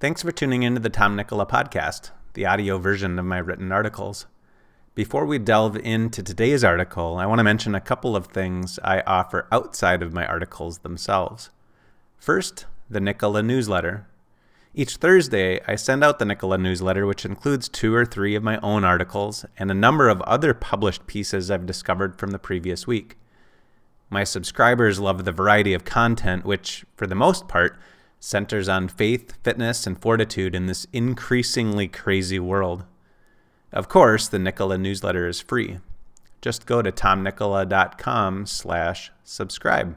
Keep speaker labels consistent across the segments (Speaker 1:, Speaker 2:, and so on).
Speaker 1: Thanks for tuning into the Tom Nikkola podcast, the audio version of my written articles. Before we delve into today's article, I want to mention a couple of things I offer outside of my articles themselves. First, the Nikkola newsletter. Each Thursday, I send out the Nikkola newsletter, which includes two or three of my own articles and a number of other published pieces I've discovered from the previous week. My subscribers love the variety of content, which, for the most part, centers on faith, fitness, and fortitude in this increasingly crazy world. Of course, the Nikkola newsletter is free. Just go to tomnikkola.com slash subscribe.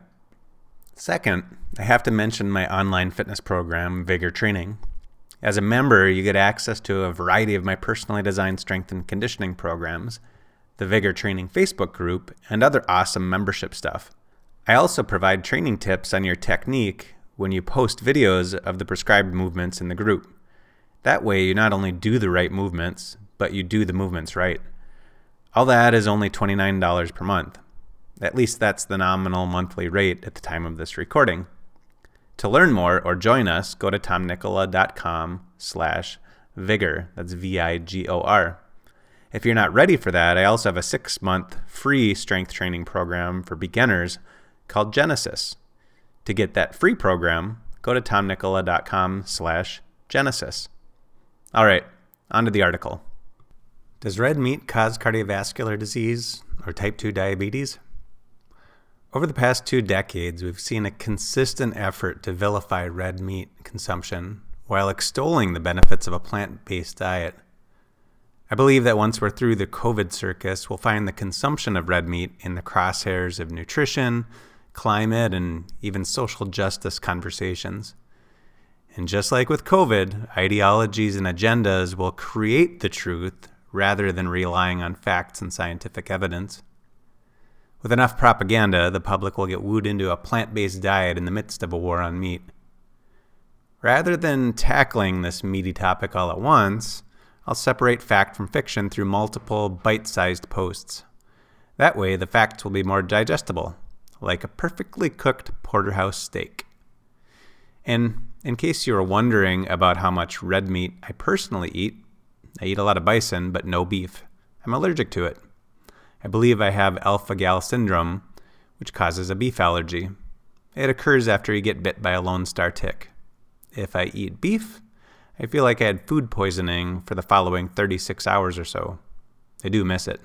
Speaker 1: Second, I have to mention my online fitness program, Vigor Training. As a member, you get access to a variety of my personally designed strength and conditioning programs, the Vigor Training Facebook group, and other awesome membership stuff. I also provide training tips on your technique when you post videos of the prescribed movements in the group. That way, you not only do the right movements, but you do the movements right. All that is only $29 per month. At least that's the nominal monthly rate at the time of this recording. To learn more or join us, go to tomnikkola.com slash vigor. That's V-I-G-O-R. If you're not ready for that, I also have a six-month free strength training program for beginners called Genesis. To get that free program, go to tomnikkola.com slash genesis. All right, on to the article. Does red meat cause cardiovascular disease or type 2 diabetes? Over the past two decades, we've seen a consistent effort to vilify red meat consumption while extolling the benefits of a plant based diet. I believe that once we're through the COVID circus, we'll find the consumption of red meat in the crosshairs of nutrition, climate, and even social justice conversations. And just like with COVID, ideologies and agendas will create the truth rather than relying on facts and scientific evidence. With enough propaganda, the public will get wooed into a plant based diet in the midst of a war on meat. Rather than tackling this meaty topic all at once, I'll separate fact from fiction through multiple bite sized posts. That way, the facts will be more digestible, like a perfectly cooked porterhouse steak. And in case you were wondering about how much red meat I personally eat, I eat a lot of bison, but no beef. I'm allergic to it. I believe I have alpha gal syndrome, which causes a beef allergy. It occurs after you get bit by a Lone Star tick. If I eat beef, I feel like I had food poisoning for the following 36 hours or so. I do miss it.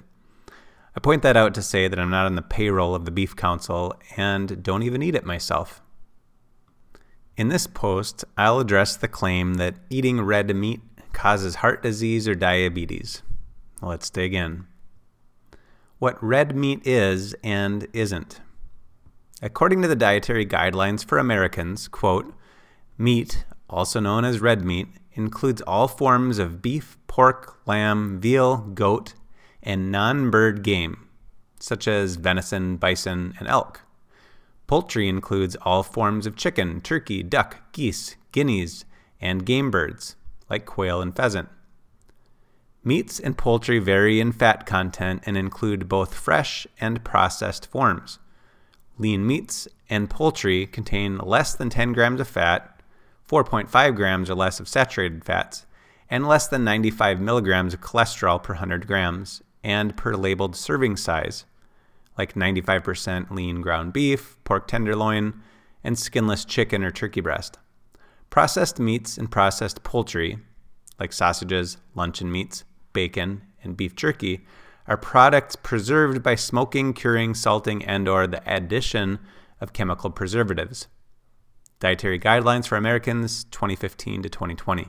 Speaker 1: I point that out to say that I'm not on the payroll of the Beef Council and don't even eat it myself. In this post, I'll address the claim that eating red meat causes heart disease or diabetes. Let's dig in what red meat is and isn't. According to the Dietary Guidelines for Americans, quote, meat, also known as red meat, includes all forms of beef, pork, lamb, veal, goat, and non bird game, such as venison, bison, and elk. Poultry includes all forms of chicken, turkey, duck, geese, guineas, and game birds, like quail and pheasant. Meats and poultry vary in fat content and include both fresh and processed forms. Lean meats and poultry contain less than 10 grams of fat, 4.5 grams or less of saturated fats, and less than 95 milligrams of cholesterol per 100 grams and per labeled serving size, like 95% lean ground beef, pork tenderloin, and skinless chicken or turkey breast. Processed meats and processed poultry, like sausages, luncheon meats, bacon, and beef jerky are products preserved by smoking, curing, salting, and or the addition of chemical preservatives. Dietary Guidelines for Americans 2015 to 2020.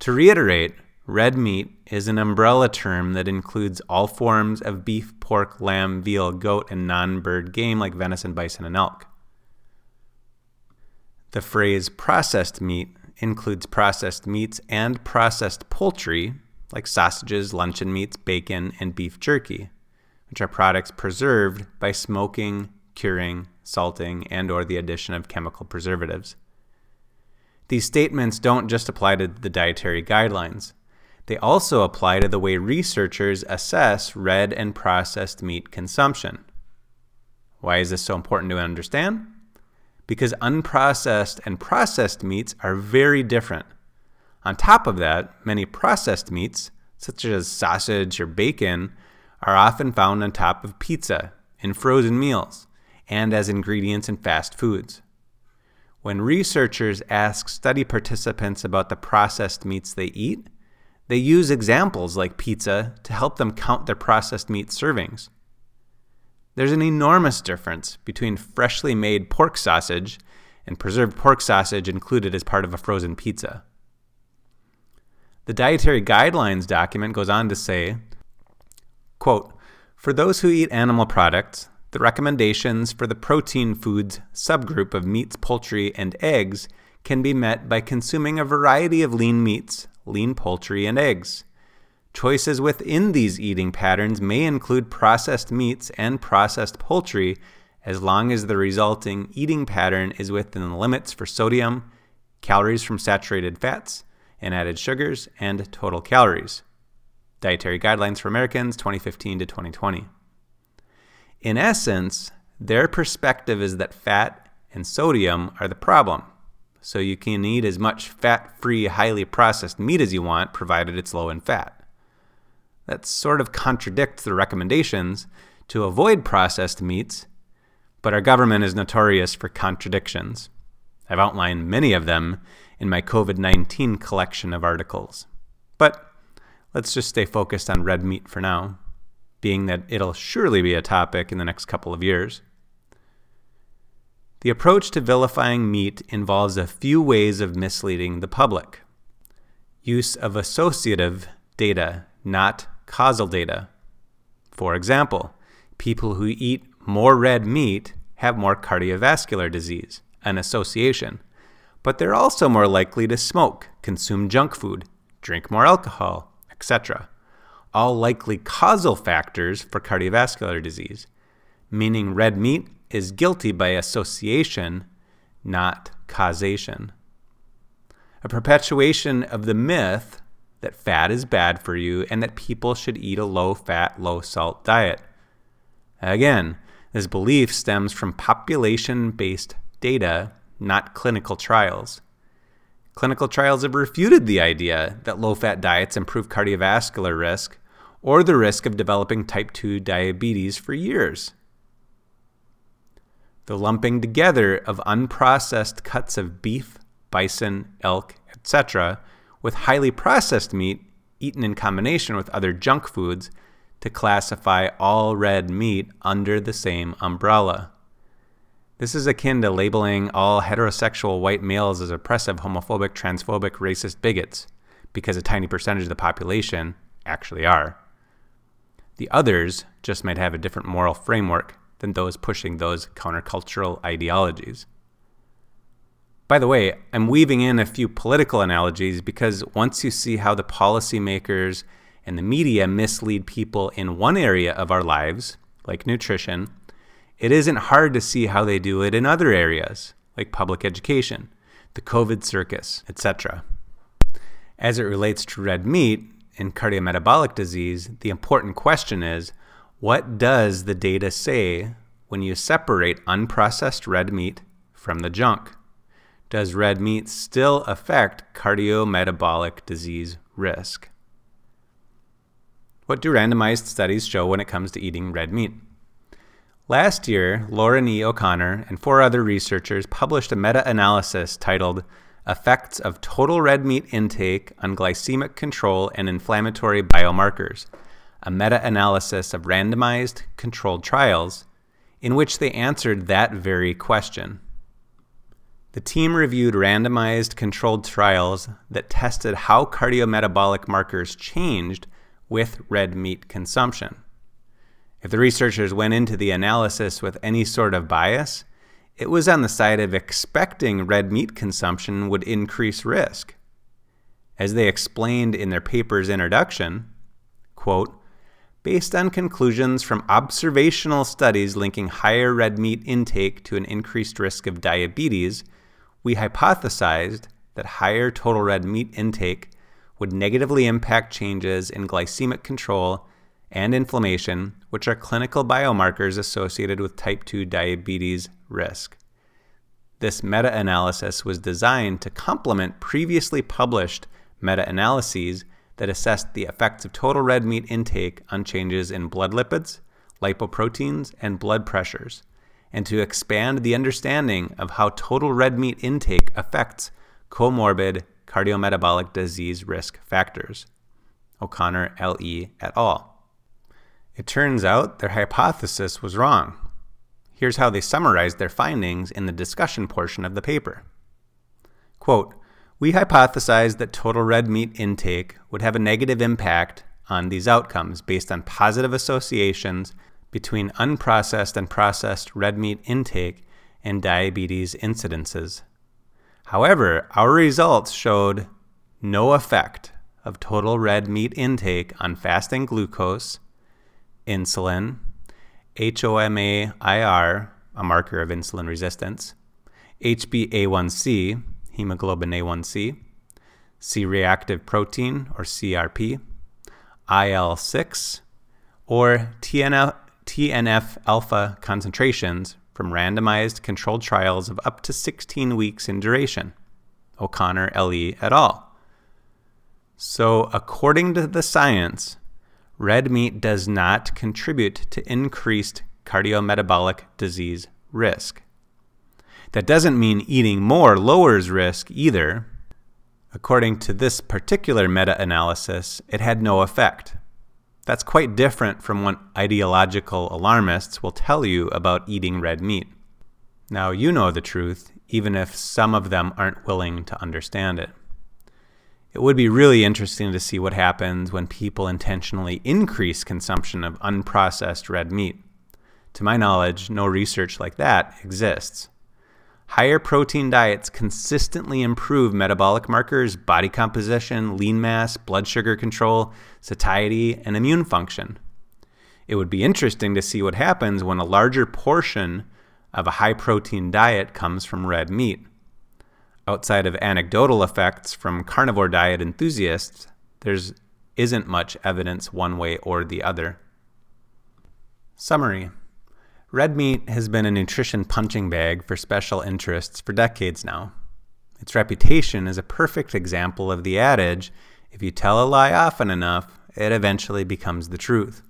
Speaker 1: To reiterate, red meat is an umbrella term that includes all forms of beef, pork, lamb, veal, goat, and non bird game like venison, bison, and elk. The phrase processed meat includes processed meats and processed poultry, like sausages, luncheon meats, bacon, and beef jerky, which are products preserved by smoking, curing, salting, and or the addition of chemical preservatives. These statements don't just apply to the dietary guidelines. They also apply to the way researchers assess red and processed meat consumption. Why is this so important to understand? Because unprocessed and processed meats are very different On top of that, many processed meats, such as sausage or bacon, are often found on top of pizza, in frozen meals, and as ingredients in fast foods. When researchers ask study participants about the processed meats they eat, they use examples like pizza to help them count their processed meat servings. There's an enormous difference between freshly made pork sausage and preserved pork sausage included as part of a frozen pizza. The dietary guidelines document goes on to say, quote, For those who eat animal products, the recommendations for the protein foods subgroup of meats, poultry, and eggs can be met by consuming a variety of lean meats, lean poultry, and eggs. Choices within these eating patterns may include processed meats and processed poultry as long as the resulting eating pattern is within the limits for sodium, calories from saturated fats and added sugars, and total calories. Dietary Guidelines for Americans 2015 to 2020. In essence, their perspective is that fat and sodium are the problem. So you can eat as much fat free, highly processed meat as you want, provided it's low in fat. That sort of contradicts the recommendations to avoid processed meats, but our government is notorious for contradictions. I've outlined many of them in my COVID 19 collection of articles. But let's just stay focused on red meat for now being that it'll surely be a topic in the next couple of years. The approach to vilifying meat involves a few ways of misleading the public. Use of associative data, not causal data. For example, people who eat more red meat have more cardiovascular disease, an association, but they're also more likely to smoke, consume junk food, drink more alcohol, etc all likely causal factors for cardiovascular disease, meaning red meat is guilty by association, not causation. A perpetuation of the myth that fat is bad for you and that people should eat a low fat, low salt diet. Again, this belief stems from population based data, not clinical trials. Clinical trials have refuted the idea that low fat diets improve cardiovascular risk or the risk of developing type 2 diabetes for years. The lumping together of unprocessed cuts of beef, bison, elk, etc., with highly processed meat eaten in combination with other junk foods to classify all red meat under the same umbrella. This is akin to labeling all heterosexual white males as oppressive, homophobic, transphobic, racist bigots, because a tiny percentage of the population actually are. The others just might have a different moral framework than those pushing those countercultural ideologies. By the way, I'm weaving in a few political analogies because once you see how the policymakers and the media mislead people in one area of our lives, like nutrition, it isn't hard to see how they do it in other areas, like public education, the COVID circus, etc. As it relates to red meat, and cardiometabolic disease, the important question is what does the data say when you separate unprocessed red meat from the junk? Does red meat still affect cardiometabolic disease risk? What do randomized studies show when it comes to eating red meat? Last year, Lauren E. O'Connor and four other researchers published a meta analysis titled Effects of Total Red Meat Intake on Glycemic Control and Inflammatory Biomarkers, a meta analysis of randomized controlled trials in which they answered that very question. The team reviewed randomized controlled trials that tested how cardiometabolic markers changed with red meat consumption. If the researchers went into the analysis with any sort of bias, it was on the side of expecting red meat consumption would increase risk. As they explained in their paper's introduction, quote, based on conclusions from observational studies linking higher red meat intake to an increased risk of diabetes, we hypothesized that higher total red meat intake would negatively impact changes in glycemic control and inflammation, which are clinical biomarkers associated with type 2 diabetes risk. This meta analysis was designed to complement previously published meta analyses that assessed the effects of total red meat intake on changes in blood lipids, lipoproteins, and blood pressures, and to expand the understanding of how total red meat intake affects comorbid cardiometabolic disease risk factors. O'Connor, L.E. et al. It turns out their hypothesis was wrong. Here's how they summarized their findings in the discussion portion of the paper. Quote, we hypothesized that total red meat intake would have a negative impact on these outcomes based on positive associations between unprocessed and processed red meat intake and diabetes incidences. However, our results showed no effect of total red meat intake on fasting glucose, insulin, HOMA-IR, a marker of insulin resistance, HbA1c, hemoglobin A1c, C reactive protein or CRP, IL 6, or TNF, TNF alpha concentrations from randomized controlled trials of up to 16 weeks in duration. O'Connor, L.E. et al. So, according to the science, red meat does not contribute to increased cardiometabolic disease risk. That doesn't mean eating more lowers risk either. According to this particular meta analysis, it had no effect. That's quite different from what ideological alarmists will tell you about eating red meat. Now, you know the truth, even if some of them aren't willing to understand it. It would be really interesting to see what happens when people intentionally increase consumption of unprocessed red meat. To my knowledge, no research like that exists. Higher protein diets consistently improve metabolic markers, body composition, lean mass, blood sugar control, satiety, and immune function. It would be interesting to see what happens when a larger portion of a high protein diet comes from red meat. Outside of anecdotal effects from carnivore diet enthusiasts, there isn't much evidence one way or the other. Summary Red meat has been a nutrition punching bag for special interests for decades now. Its reputation is a perfect example of the adage if you tell a lie often enough, it eventually becomes the truth.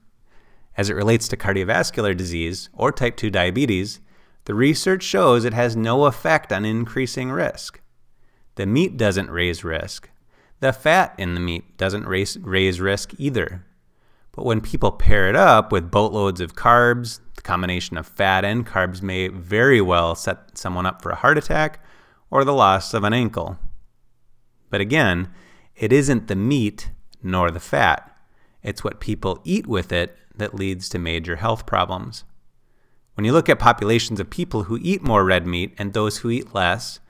Speaker 1: As it relates to cardiovascular disease or type 2 diabetes, the research shows it has no effect on increasing risk. The meat doesn't raise risk. The fat in the meat doesn't raise, raise risk either. But when people pair it up with boatloads of carbs, the combination of fat and carbs may very well set someone up for a heart attack or the loss of an ankle. But again, it isn't the meat nor the fat. It's what people eat with it that leads to major health problems. When you look at populations of people who eat more red meat and those who eat less,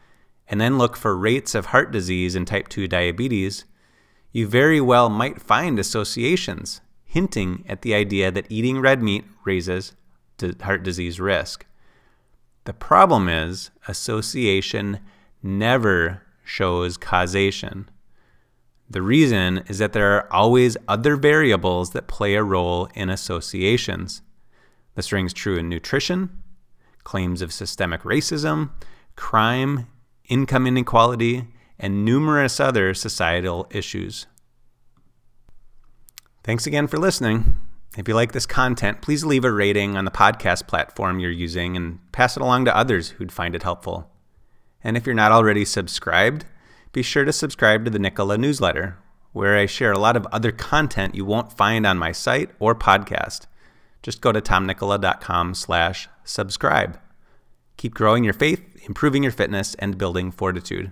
Speaker 1: and then look for rates of heart disease and type 2 diabetes, you very well might find associations hinting at the idea that eating red meat raises heart disease risk. The problem is association never shows causation. The reason is that there are always other variables that play a role in associations. This rings true in nutrition, claims of systemic racism, crime, income inequality, and numerous other societal issues. Thanks again for listening. If you like this content, please leave a rating on the podcast platform you're using and pass it along to others who'd find it helpful. And if you're not already subscribed, be sure to subscribe to the Nikkola newsletter, where I share a lot of other content you won't find on my site or podcast. Just go to tomnikkola.com slash subscribe. Keep growing your faith, improving your fitness, and building fortitude.